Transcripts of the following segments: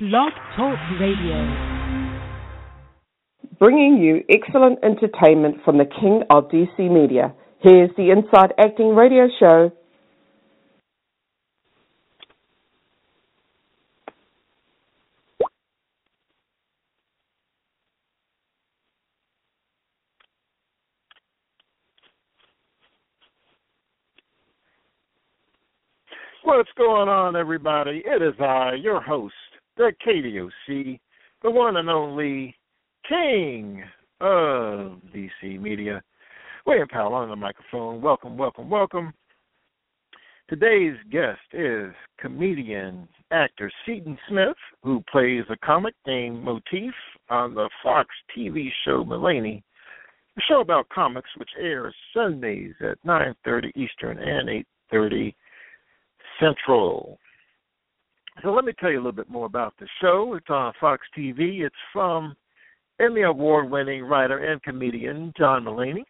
Blog Talk Radio. Bringing you excellent entertainment from the King of DC Media. Here's the Inside Acting Radio Show. What's going on, everybody? It is I, your host, the KDOC, the one and only King of DC Media. William Powell on the microphone. Welcome, welcome, welcome. Today's guest is comedian actor Seaton Smith, who plays a comic named Motif on the Fox TV show Mulaney, a show about comics which airs Sundays at 9:30 Eastern and 8:30 Central. So let me tell you a little bit more about the show. It's on Fox TV. It's from Emmy Award winning writer and comedian John Mulaney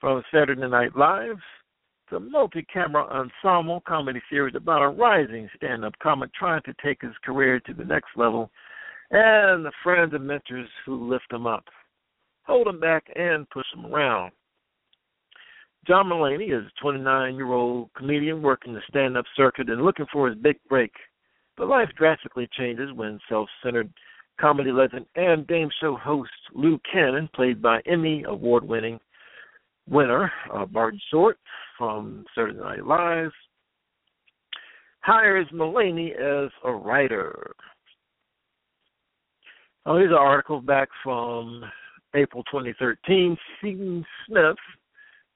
from Saturday Night Live. It's a multi camera ensemble comedy series about a rising stand up comic trying to take his career to the next level and the friends and mentors who lift him up, hold him back, and push him around. John Mulaney is a 29 year old comedian working the stand up circuit and looking for his big break. But life drastically changes when self centered comedy legend and game show host Lou Cannon, played by Emmy award winning winner uh, Short from Saturday Night Live, hires Mulaney as a writer. Oh, here's an article back from April 2013. Seaton Smith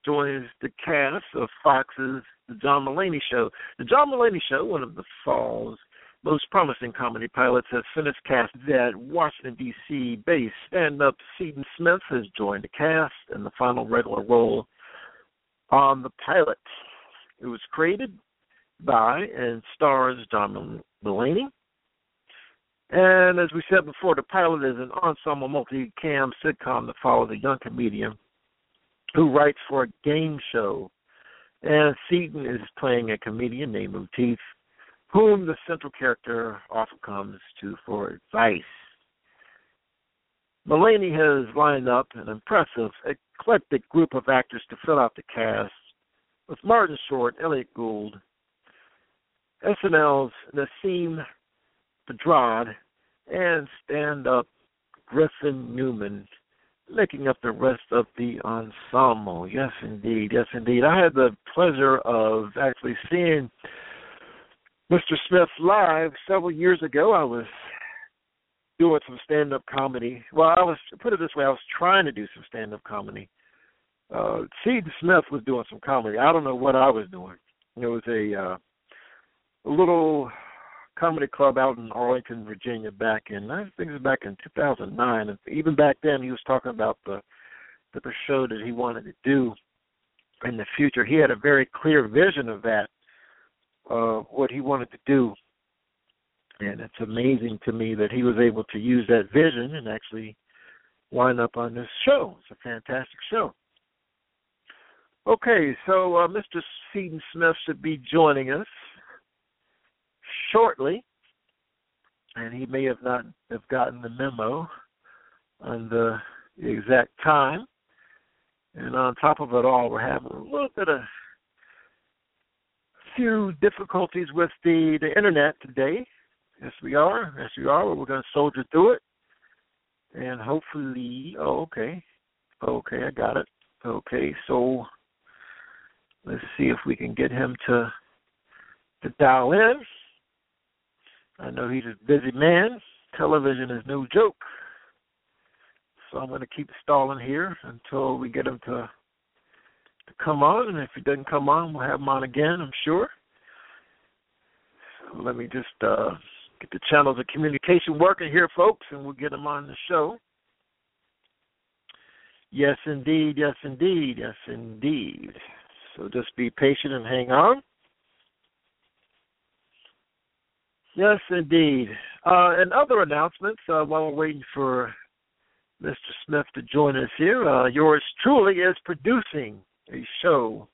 joins the cast of Fox's The John Mulaney Show. The John Mulaney Show, one of the fall's most promising comedy pilots has finished cast at Washington, D.C. based stand up Seaton Smith has joined the cast in the final regular role on the pilot. It was created by and stars John Mulaney. And as we said before, the pilot is an ensemble multi-cam sitcom that follows a young comedian who writes for a game show. And Seaton is playing a comedian named Motif whom the central character often comes to for advice. Mulaney has lined up an impressive, eclectic group of actors to fill out the cast, with Martin Short, Elliott Gould, SNL's Nasim Pedrad, and stand-up Griffin Newman making up the rest of the ensemble. Yes, indeed. Yes, indeed. I had the pleasure of actually seeing Mr. Smith live several years ago. I was doing some stand up comedy. Well, I was put it this way, I was trying to do some stand up comedy. Uh Seaton Smith was doing some comedy. I don't know what I was doing. It was a uh a little comedy club out in Arlington, Virginia back in I think it was back in two thousand nine. And even back then he was talking about the the show that he wanted to do in the future. He had a very clear vision of that uh, what he wanted to do. And it's amazing to me that he was able to use that vision and actually wind up on this show. It's a fantastic show. Okay, so uh, Mr. Seaton Smith should be joining us shortly, and he may have not have gotten the memo on the exact time. And on top of it all, we're having a little bit of few difficulties with the, the internet today. Yes, we are. Yes, we are. We're going to soldier through it. And hopefully, oh, okay. Okay, I got it. Okay, so let's see if we can get him to to dial in. I know he's a busy man. Television is no joke. So I'm going to keep stalling here until we get him to to come on, and if he doesn't come on, we'll have him on again, I'm sure. Let me just uh, get the channels of communication working here, folks, and we'll get him on the show. Yes, indeed. Yes, indeed. Yes, indeed. So just be patient and hang on. Yes, indeed. Uh, and other announcements uh, while we're waiting for Mr. Smith to join us here. Uh, yours truly is producing a show.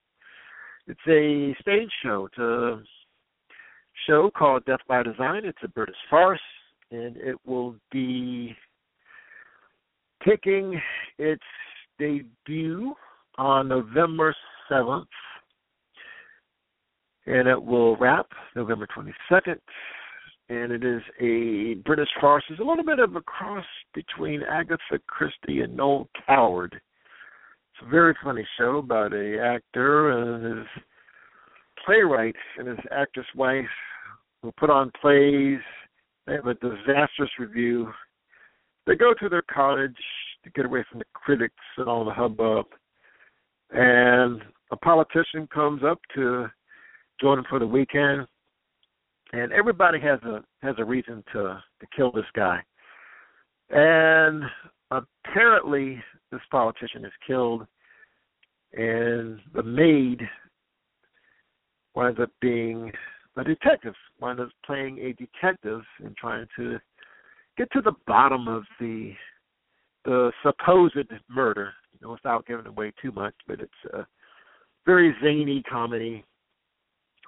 It's a stage show. It's a show called Death by Design. It's a British farce. and it will be taking its debut on November 7th, and it will wrap November 22nd. And it is a British farce. It's a little bit of a cross between Agatha Christie and Noel Coward. It's a very funny show about a actor and his playwright and his actress wife who put on plays. They have a disastrous review. They go to their cottage to get away from the critics and all the hubbub. And a politician comes up to join them for the weekend, and everybody has a has a reason to to kill this guy. And apparently, this politician is killed, and the maid winds up being a detective, winds up playing a detective and trying to get to the bottom of the the supposed murder, you know, without giving away too much. But it's a very zany comedy,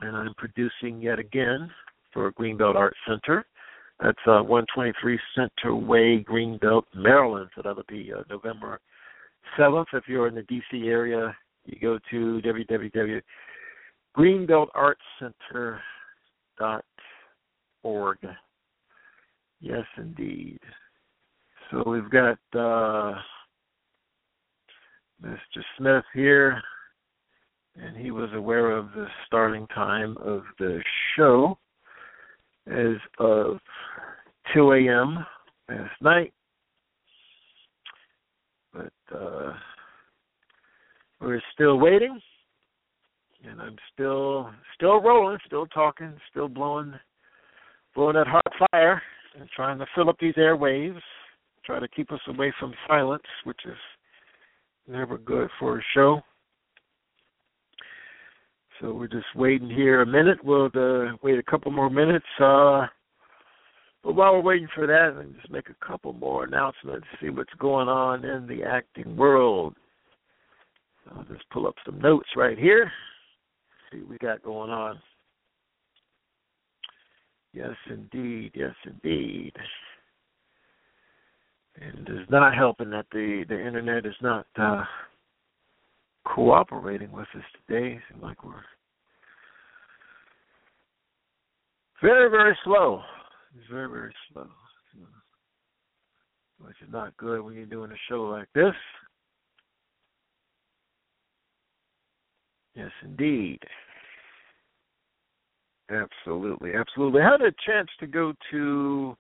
and I'm producing yet again for Greenbelt Art Center. That's uh, 123 Center Way, Greenbelt, Maryland. So that'll be uh, November 7th. If you're in the DC area, you go to www.greenbeltartscenter.org. Yes, indeed. So we've got uh, Mr. Smith here, and he was aware of the starting time of the show as of 2 a.m. last night. But uh, we're still waiting, and I'm still still rolling, still talking, still blowing blowing that hot fire, and trying to fill up these airwaves try to keep us away from silence, which is never good for a show. So we're just waiting here a minute. We'll uh, wait a couple more minutes. Uh, but while we're waiting for that, let me just make a couple more announcements, see what's going on in the acting world. I'll just pull up some notes right here, see what we got going on. Yes, indeed. Yes, indeed and it is not helping that the the internet is not uh, cooperating with us today. It seems like we're very very slow. It's very very slow, which is not good when you're doing a show like this. Yes, indeed. Absolutely, absolutely. I had a chance to go to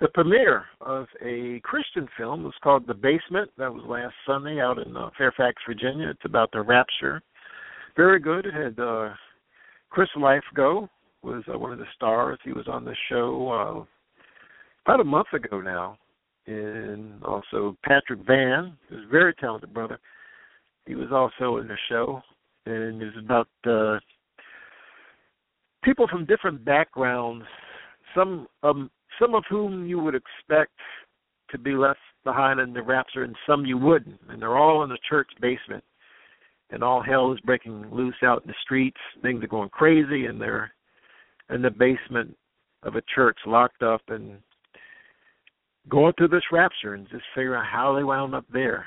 the premiere of a Christian film it was called The Basement. That was last Sunday out in uh, Fairfax, Virginia. It's about the rapture. Very good. It had uh, Chris Lifego was uh, one of the stars. He was on the show uh, about a month ago now, and also Patrick Van, who's a very talented brother. He was also in the show, and it was about uh, people from different backgrounds. Some um, some of whom you would expect to be left behind in the rapture, and some you wouldn't. And they're all in the church basement, and all hell is breaking loose out in the streets. Things are going crazy, and they're in the basement of a church, locked up, and going through this rapture, and just figure out how they wound up there.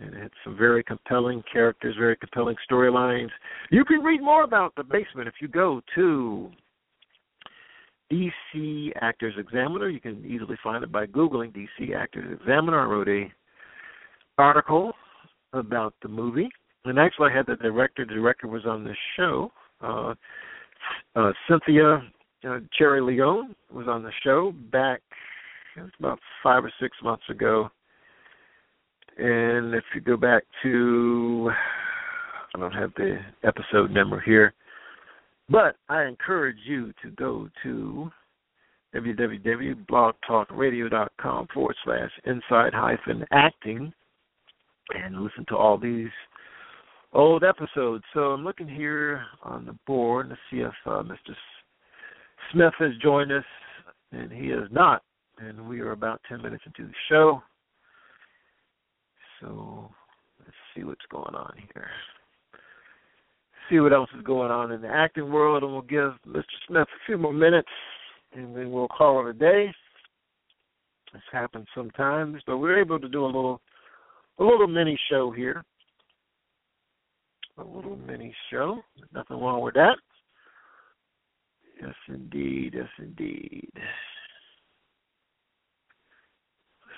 And it's some very compelling characters, very compelling storylines. You can read more about the basement if you go to DC Actors Examiner. You can easily find it by googling DC Actors Examiner. I wrote a article about the movie, and actually I had the director. The director was on the show. Uh, uh, Cynthia uh, Cherry Leone was on the show back it was about five or six months ago. And if you go back to, I don't have the episode number here, but I encourage you to go to www.blogtalkradio.com forward slash inside hyphen acting and listen to all these old episode. So I'm looking here on the board to see if uh, Mr. Smith has joined us, and he is not. And we are about 10 minutes into the show. So let's see what's going on here see what else is going on in the acting world, and we'll give Mr. Smith a few more minutes, and then we'll call it a day. This happens sometimes, but we're able to do a little a little mini show here. A little mini show. Nothing wrong with that. Yes, indeed. Yes, indeed.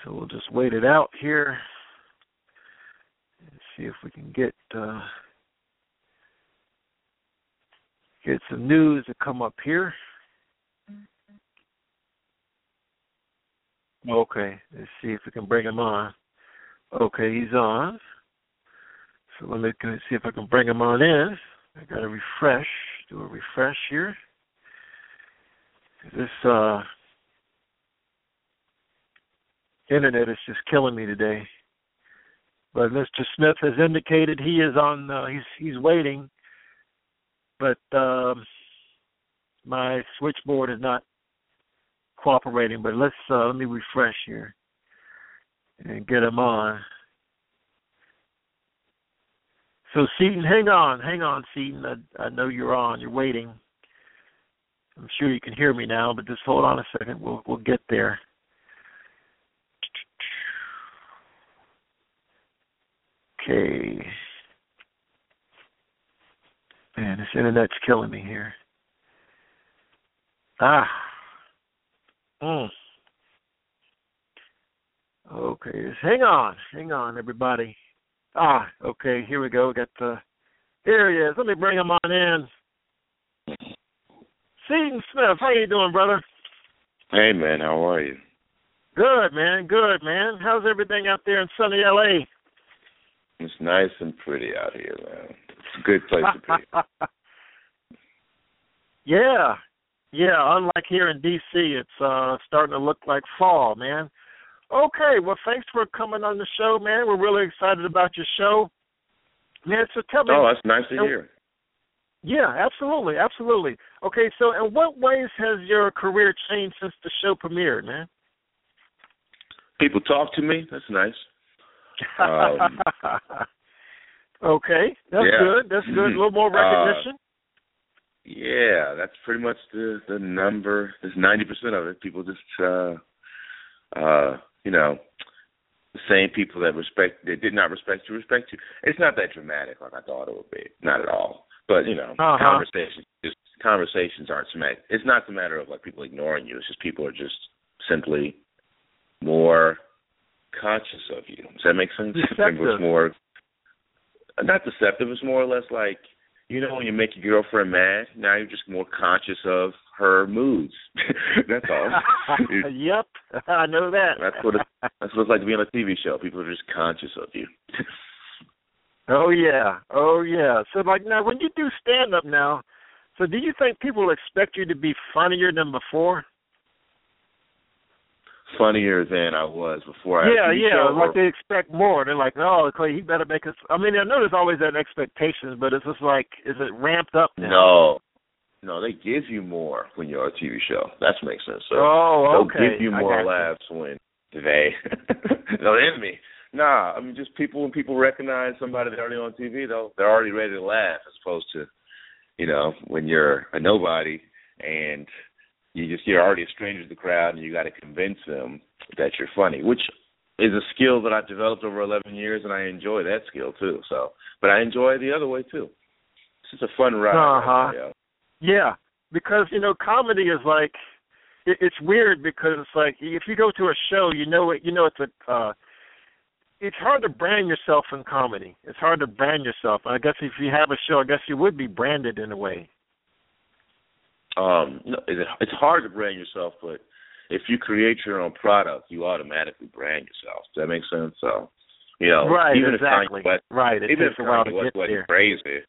So we'll just wait it out here and see if we can get uh, get some news to come up here. Okay, let's see if we can bring him on. Okay, he's on. So let me see if I can bring him on in. I got to refresh, do a refresh here. This uh, internet is just killing me today. But Mr. Smith has indicated he is on. Uh, he's he's waiting, but um, my switchboard is not cooperating. But let's uh, let me refresh here and get him on. So Seaton, hang on, hang on, Seaton. I, I know you're on. You're waiting. I'm sure you can hear me now, but just hold on a second. We'll we'll get there. Okay. Man, this internet's killing me here. Ah. Mm. Okay, hang on, hang on, everybody. Ah, okay, here we go. We Got the here he is. Let me bring him on in. Seaton Smith, how you doing, brother? Hey man, how are you? Good, man. Good, man. How's everything out there in sunny LA? It's nice and pretty out here, man. It's a good place to be. yeah, yeah. Unlike here in DC, it's uh starting to look like fall, man. Okay, well, thanks for coming on the show, man. We're really excited about your show, man. So tell me. Oh, that's nice to hear. Yeah, absolutely, absolutely. Okay, so in what ways has your career changed since the show premiered, man? People talk to me. That's nice. Um, okay, that's yeah. good. That's good. A little more recognition. Uh, yeah, that's pretty much the the number. There's ninety percent of it. People just, uh, uh, you know, the same people that respect, they did not respect you, respect you. It's not that dramatic like I thought it would be. Not at all. But you know, uh-huh. conversations, just conversations aren't smack. It's not the matter of like people ignoring you. It's just people are just simply more conscious of you. Does that make sense? Deceptive. It's more not deceptive. It's more or less like you know when you make your girlfriend mad. Now you're just more conscious of her moods. that's all. yep, I know that. That's what it, that's what it's like to be on a TV show. People are just conscious of you. oh yeah, oh yeah. So like now, when you do stand up now, so do you think people expect you to be funnier than before? Funnier than I was before. I yeah, had yeah. Like they expect more. They're like, "Oh, Clay, he better make us." I mean, I know there's always that expectation, but it's just like, is it ramped up now? No, no, they give you more when you're on a TV show. That makes sense. So oh, they'll give you more laughs when they no the enemy. Nah, I mean just people when people recognize somebody that's already on TV, they'll they're already ready to laugh as opposed to, you know, when you're a nobody and you just you're already a stranger to the crowd and you got to convince them that you're funny, which is a skill that I've developed over 11 years and I enjoy that skill too. So, but I enjoy the other way too. It's just a fun ride. Uh-huh. you know. Yeah, because you know, comedy is like it, it's weird because it's like if you go to a show, you know it. You know it's a. Uh, it's hard to brand yourself in comedy. It's hard to brand yourself. I guess if you have a show, I guess you would be branded in a way. Um, it's hard to brand yourself, but if you create your own product, you automatically brand yourself. Does that make sense? So, you know, right, even exactly. if Kanye West, right. It even if Kanye West there. crazy,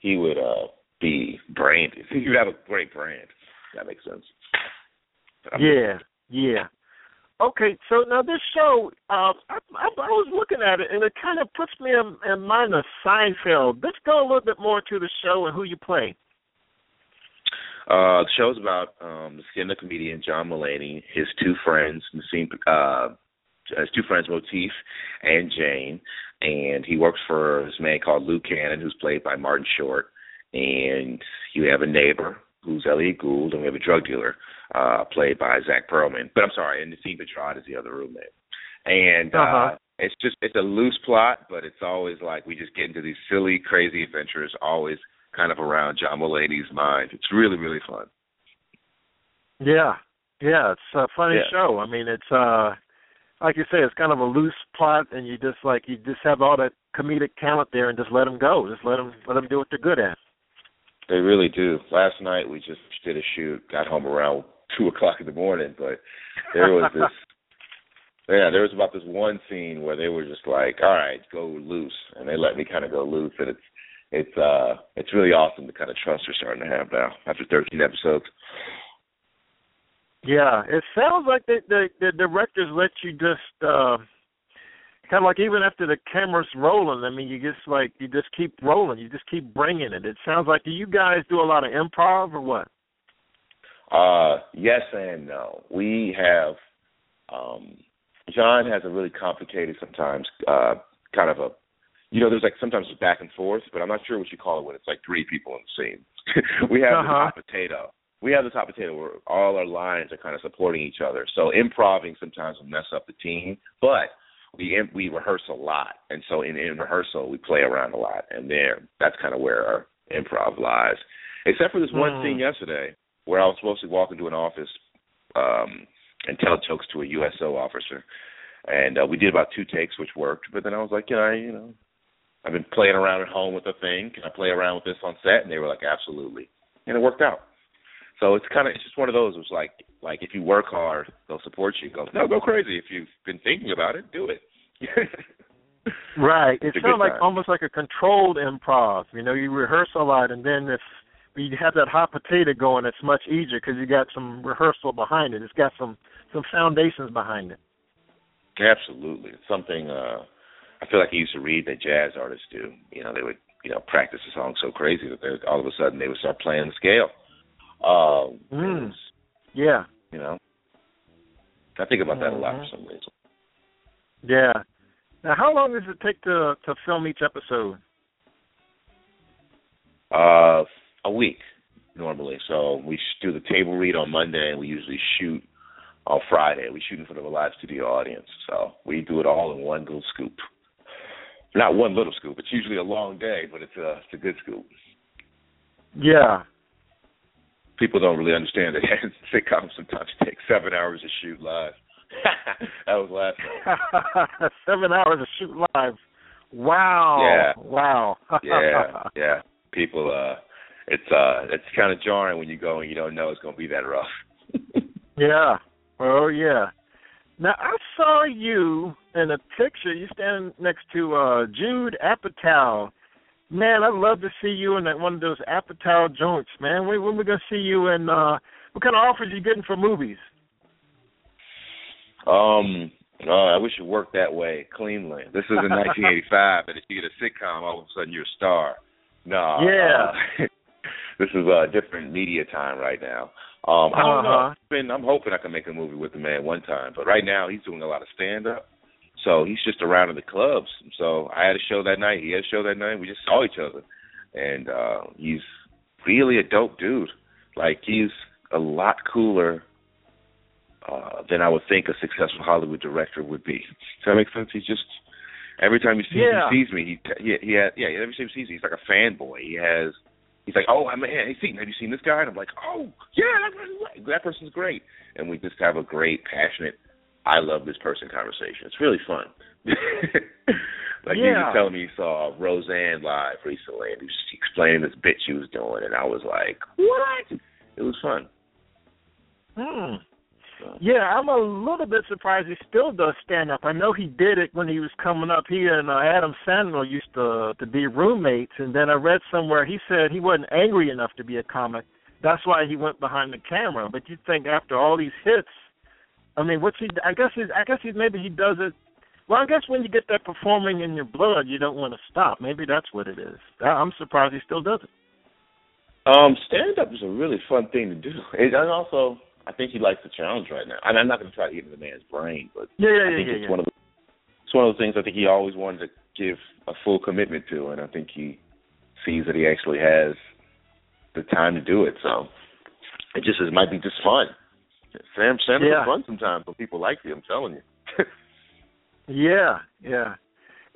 he would uh be branded. He would have a great brand. That makes sense. Yeah, yeah. Okay, so now this show, uh, I, I, I was looking at it, and it kind of puts me in, in mind of Seinfeld. Let's go a little bit more to the show and who you play. Uh, the show's about um, the stand-up comedian John Mulaney, his two friends, Nasim, uh, his two friends Motif and Jane, and he works for this man called Lou Cannon, who's played by Martin Short, and you have a neighbor who's Elliott Gould, and we have a drug dealer, uh, played by Zack Pearlman. But I'm sorry, and Nasim Pedrad is the other roommate. And uh-huh. uh it's just it's a loose plot, but it's always like we just get into these silly, crazy adventures, always kind of around John Mulaney's mind. It's really, really fun. Yeah, yeah, it's a funny Yeah. show. I mean, it's uh, like you say, it's kind of a loose plot, and you just like you just have all that comedic talent there, and just let them go. Just let them let them do what they're good at. They really do. Last night we just did a shoot, got home around two o'clock in the morning, but there was this yeah, there was about this one scene where they were just like, All right, go loose and they let me kinda go loose and it's it's uh it's really awesome the kind of trust we're starting to have now after thirteen episodes. Yeah, it sounds like the the, the directors let you just uh kind of like even after the camera's rolling. I mean, you just like you just keep rolling. You just keep bringing it. It sounds like do you guys do a lot of improv or what? Uh yes and no. We have um John has a really complicated sometimes uh kind of a you know, there's like sometimes it's back and forth, but I'm not sure what you call it when it's like three people in the scene. we have the Uh-huh. hot potato. We have this hot potato where all our lines are kind of supporting each other. So improving sometimes will mess up the team, but we we rehearse a lot, and so in, in rehearsal we play around a lot, and there that's kind of where our improv lies. Except for this one Hmm. scene yesterday where I was supposed to walk into an office um and tell jokes to a USO officer, and uh, we did about two takes, which worked. But then I was like, yeah, I, you know, I've been playing around at home with the thing. Can I play around with this on set? And they were like, absolutely, and it worked out. So it's kind of it's just one of those. It's like like if you work hard, they'll support you. Go no, go crazy. If you've been thinking about it, do it. Right. It It's a sounds good like time. almost like a controlled improv. You know, you rehearse a lot, and then if you have that hot potato going, it's much easier because you got some rehearsal behind it. It's got some some foundations behind it. Absolutely, it's something. uh I feel like I used to read that jazz artists do. You know, they would you know practice a song so crazy that they all of a sudden they would start playing the scale. It Mm. was, Yeah. you know, I think about that a lot for some reason. Yeah. Now, how long does it take to to film each episode? Uh, a week normally. So we do the table read on Monday, and we usually shoot on Friday. We shoot in front of a live studio audience, so we do it all in one little scoop. Not one little scoop. It's usually a long day, but it's a it's a good scoop. Yeah. People don't really understand that sitcoms sometimes take seven hours to shoot live. that was last night. Seven hours to shoot live. Wow. Yeah. Wow. Yeah, yeah. People, uh, it's uh, it's kind of jarring when you go and you don't know it's going to be that rough. Yeah. Oh yeah. Now I saw you in a picture. You standing next to uh Judd Apatow. Man, I'd love to see you in that one of those Apatow joints, man. When, when we gonna see you in uh what kind of offers are you getting for movies? Um, oh, I wish it worked that way cleanly. This is in 1985, and if you get a sitcom, all of a sudden you're a star. No, Yeah. uh, this is a different media time right now. Um, I don't know. Uh-huh. It's been- I'm hoping I can make a movie with the man one time, but right now he's doing a lot of stand up, so he's just around in the clubs. So I had a show that night. He had a show that night. We just saw each other, and uh he's really a dope dude. Like he's a lot cooler uh, than I would think a successful Hollywood director would be. Does that make sense? He's just every time he sees Yeah. he sees me, he he he has, yeah every time he sees me, he's like a fanboy. He has he's like, oh man, hey Seaton, have you seen this guy? And I'm like, oh yeah, that, that person's great. And we just have a great, passionate, I love this person conversation. It's really fun. like he Yeah. was telling me he saw Roseanne live recently, and he was explaining this bit she was doing, and I was like, what? It was fun. Hmm. So. Yeah, I'm a little bit surprised he still does stand up. I know he did it when he was coming up. He and uh, Adam Sandler used to to be roommates, and then I read somewhere he said he wasn't angry enough to be a comic. That's why he went behind the camera. But you think after all these hits, I mean, what's he? I guess he's. I guess he maybe he does it. Well, I guess when you get that performing in your blood, you don't want to stop. Maybe that's what it is. I'm surprised he still does it. Um, stand up is a really fun thing to do. And also, I think he likes the challenge right now. And I'm not going to try to get into the man's brain, but Yeah, yeah, I think yeah. it's yeah. one of the it's one of the things I think he always wanted to give a full commitment to, and I think he sees that he actually has the time to do it. So it just it might be just fun. Sam Sam Yeah. is fun sometimes when people like you. I'm telling you. Yeah, yeah.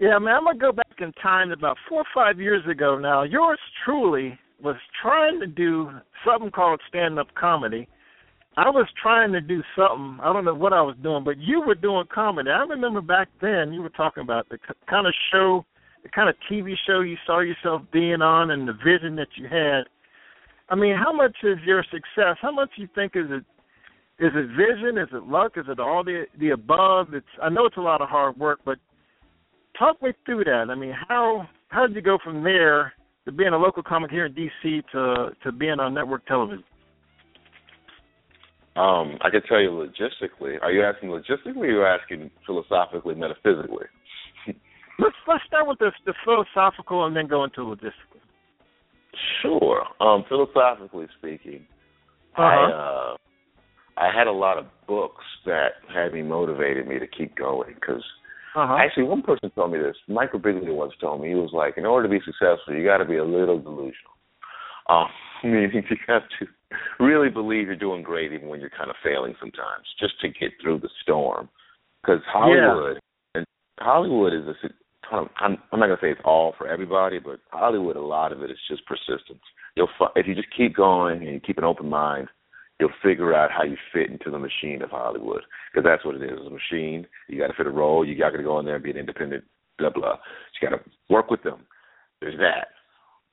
Yeah, man, I'm gonna go back in time to about four or five years ago now. Yours truly was trying to do something called stand up comedy. I was trying to do something, I don't know what I was doing, but you were doing comedy. I remember back then you were talking about the kind of show, the kind of TV show you saw yourself being on and the vision that you had. I mean, how much is your success? How much you think is it is it vision? Is it luck? Is it all the the above? It's I know it's a lot of hard work, but talk me through that. I mean, how how did you go from there to being a local comic here in DC to to being on network television? Um, I can tell you logistically. Are you asking logistically or are you asking philosophically, metaphysically? Let's let's start with the the philosophical and then go into logistical. Sure. Um, philosophically speaking, I uh, I had a lot of books that had me motivated me to keep going because Uh-huh. actually one person told me this. Michael Bigley once told me he was like, in order to be successful, you got to be a little delusional. Um, meaning you have to really believe you're doing great even when you're kind of failing sometimes, just to get through the storm. Because Hollywood and Hollywood is a kind of I'm, I'm not gonna say it's all for everybody, but Hollywood a lot of it is just persistence. You'll fi- if you just keep going and you keep an open mind, you'll figure out how you fit into the machine of Hollywood because that's what it is. It's a machine. You got to fit a role. You got to go in there and be an independent. Blah blah. You got to work with them. There's that.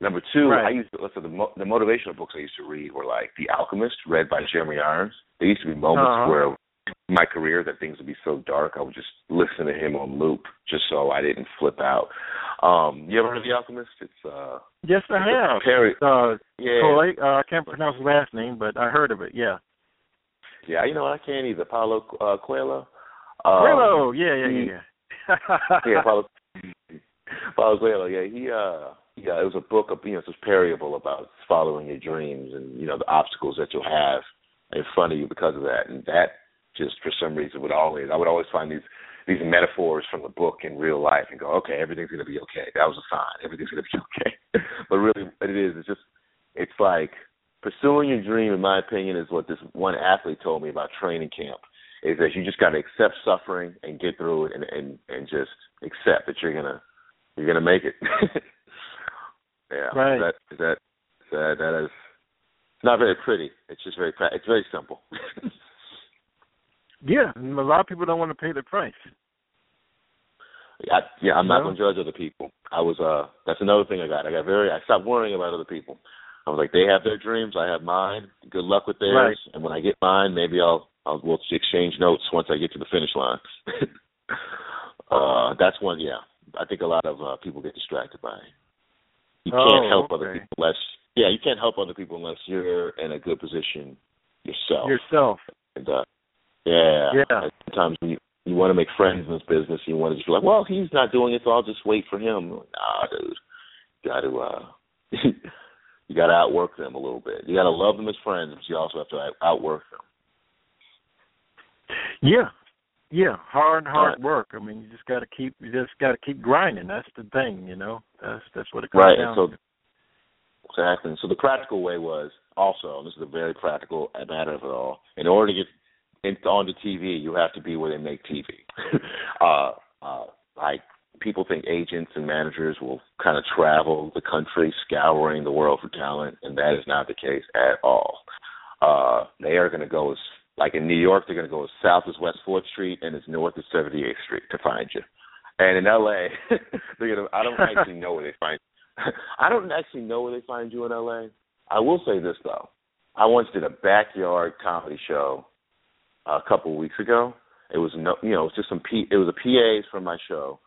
Number two, Right. I used to listen to the, mo- the motivational books I used to read were like The Alchemist, read by Jeremy Irons. There used to be moments Uh-huh. where my career that things would be so dark, I would just listen to him on loop just so I didn't flip out. Um, you ever heard of The Alchemist? It's uh, Yes, I have. Perry. Uh, Yeah, Coy, uh, I can't pronounce his last name, but I heard of it. Yeah. yeah. You know? I can't either. Paulo uh, Coelho. Um, Coelho. Yeah, yeah, yeah, yeah. yeah, Paulo, Paulo Coelho. Yeah, he uh, yeah, it was a book of you know, it's a parable about following your dreams and you know the obstacles that you'll have in front of you because of that, and that just for some reason would always I would always find these these metaphors from the book in real life and go, okay, everything's gonna be okay. That was a sign. Everything's gonna be okay. but really, what it is, it's just it's like pursuing your dream. In my opinion, is what this one athlete told me about training camp. Is that you just got to accept suffering and get through it, and and and just accept that you're gonna you're gonna make it. yeah, Right. That that that that is not very pretty. It's just very it's very simple. yeah, a lot of people don't want to pay the price. I, yeah, I'm not No? gonna judge other people. I was uh that's another thing I got. I got very I stopped worrying about other people. I was like, they have their dreams, I have mine. Good luck with theirs. Right. And when I get mine, maybe I'll I'll we'll exchange notes once I get to the finish line. uh that's one yeah. I think a lot of uh people get distracted by it. You Oh, can't help other people unless yeah, you can't help other people unless you're in a good position yourself. Yourself. And, uh, yeah. Yeah. Sometimes when you you want to make friends in this business, you want to just be like, well, he's not doing it, so I'll just wait for him. Nah, dude, you got to uh, you got to outwork them a little bit. You got to love them as friends, but you also have to outwork them. Yeah. Yeah, hard, hard Right. work. I mean, you just got to keep, you just got to keep grinding. That's the thing, you know. That's that's what it comes Right. down So to. exactly. So the practical way was also, this is a very practical matter of it all. In order to get in, onto TV, you have to be where they make TV. uh, uh, like people think agents and managers will kind of travel the country scouring the world for talent, and that is not the case at all. Uh, they are going to go as like in New York, they're going to go as south as West Fourth Street and as north as 78th Street to find you. And in LA, they're going to. I don't actually know where they find. I don't actually know where they find you in LA. I will say this though. I once did a backyard comedy show uh, a couple of weeks ago. It was no, you know, it was just some P. It was a PAs from my show,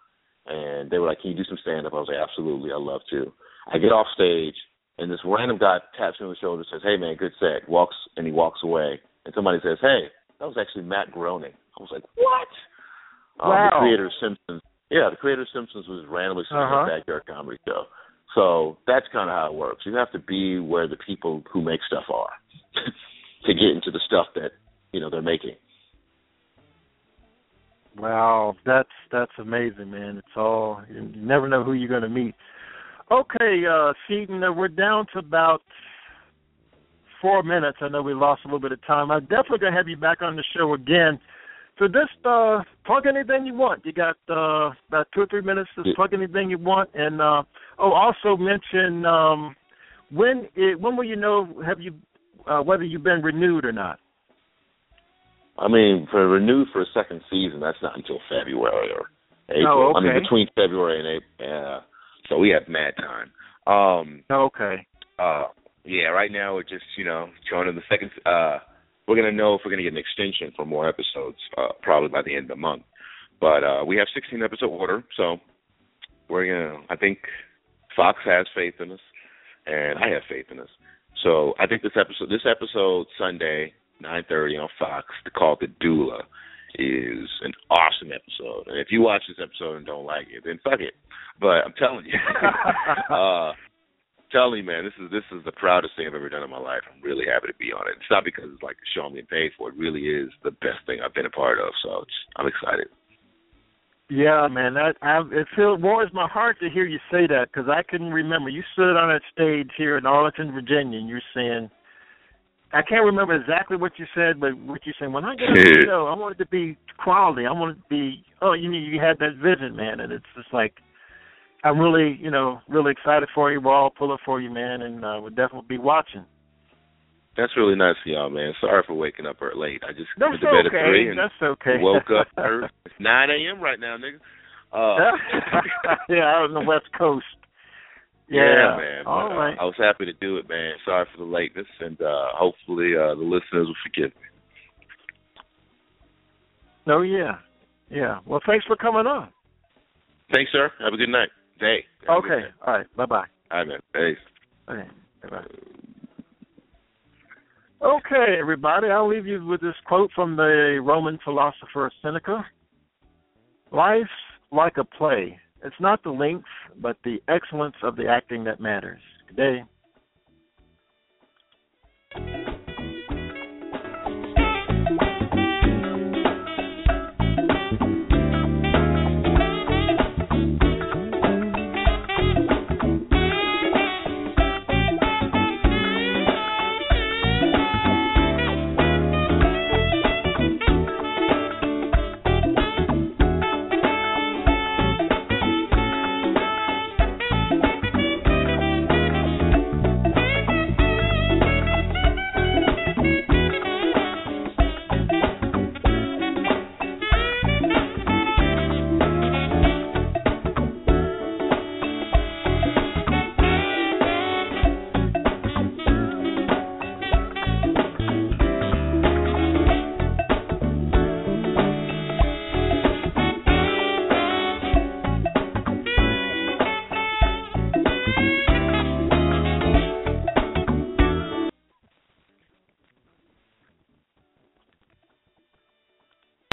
and they were like, "Can you do some stand up?" I was like, "Absolutely, I love to." I get off stage, and this random guy taps me on the shoulder, and says, "Hey man, good set." Walks and he walks away, and somebody says, "Hey, that was actually Matt Groening." I was like, "What?" Um, Wow. the creator of Simpsons. Yeah, the creator of Simpsons was randomly sitting Uh-huh. at a backyard comedy show. So that's kind of how it works. You have to be where the people who make stuff are to get into the stuff that you know they're making. Wow, that's that's amazing, man. It's all you never know who you're going to meet. Okay, uh Seaton, uh, we're down to about four minutes. I know we lost a little bit of time. I'm definitely gonna have you back on the show again. So just uh, plug anything you want. You got uh, about two or three minutes to plug anything you want, and uh, oh, also mention um, when it, when will you know have you uh, whether you've been renewed or not? I mean, for renewed for a second season, that's not until February or April. Oh, okay. I mean, between February and April. Yeah. so we have mad time. Um, okay. Uh, yeah, right now we're just you know trying to the second. Uh, we're gonna know if we're gonna get an extension for more episodes, uh, probably by the end of the month. But uh, we have 16 episode order, so we're gonna. I think Fox has faith in us, and I have faith in us. So I think this episode, this episode Sunday, 9:30 on Fox, called the Doula, is an awesome episode. And if you watch this episode and don't like it, then fuck it. But I'm telling you, uh, telling you, man, this is this is the proudest thing I've ever done in my life. I'm really happy to be on it. It's not because it's like the show I'm paid for. It really is the best thing I've been a part of. So it's, I'm excited. Yeah, man, that I, it feels warms my heart to hear you say that because I can remember you stood on that stage here in Arlington, Virginia, and you're saying, I can't remember exactly what you said, but what you saying when I get on the show, I want it to be quality. I want it to be. Oh, you mean you had that vision, man, and it's just like I'm really, you know, really excited for you. We're all pulling for you, man, and uh, we'll definitely be watching. That's really nice of y'all, man. Sorry for waking up late. I just That's went to bed okay. at three and That's okay. woke up. early. It's nine a.m. right now, nigga. Uh, yeah, out on the West Coast. Yeah, yeah man. But, All uh. I was happy to do it, man. Sorry for the lateness, and uh hopefully uh the listeners will forgive me. Oh yeah, yeah. Well, thanks for coming on. Thanks, sir. Have a good night. Day. Have Okay. night. All right. Bye bye. All right, man. Thanks. Okay. Bye bye. Okay, everybody. I'll leave you with this quote from the Roman philosopher Seneca. Life's like a play. It's not the length, but the excellence of the acting that matters. Good day.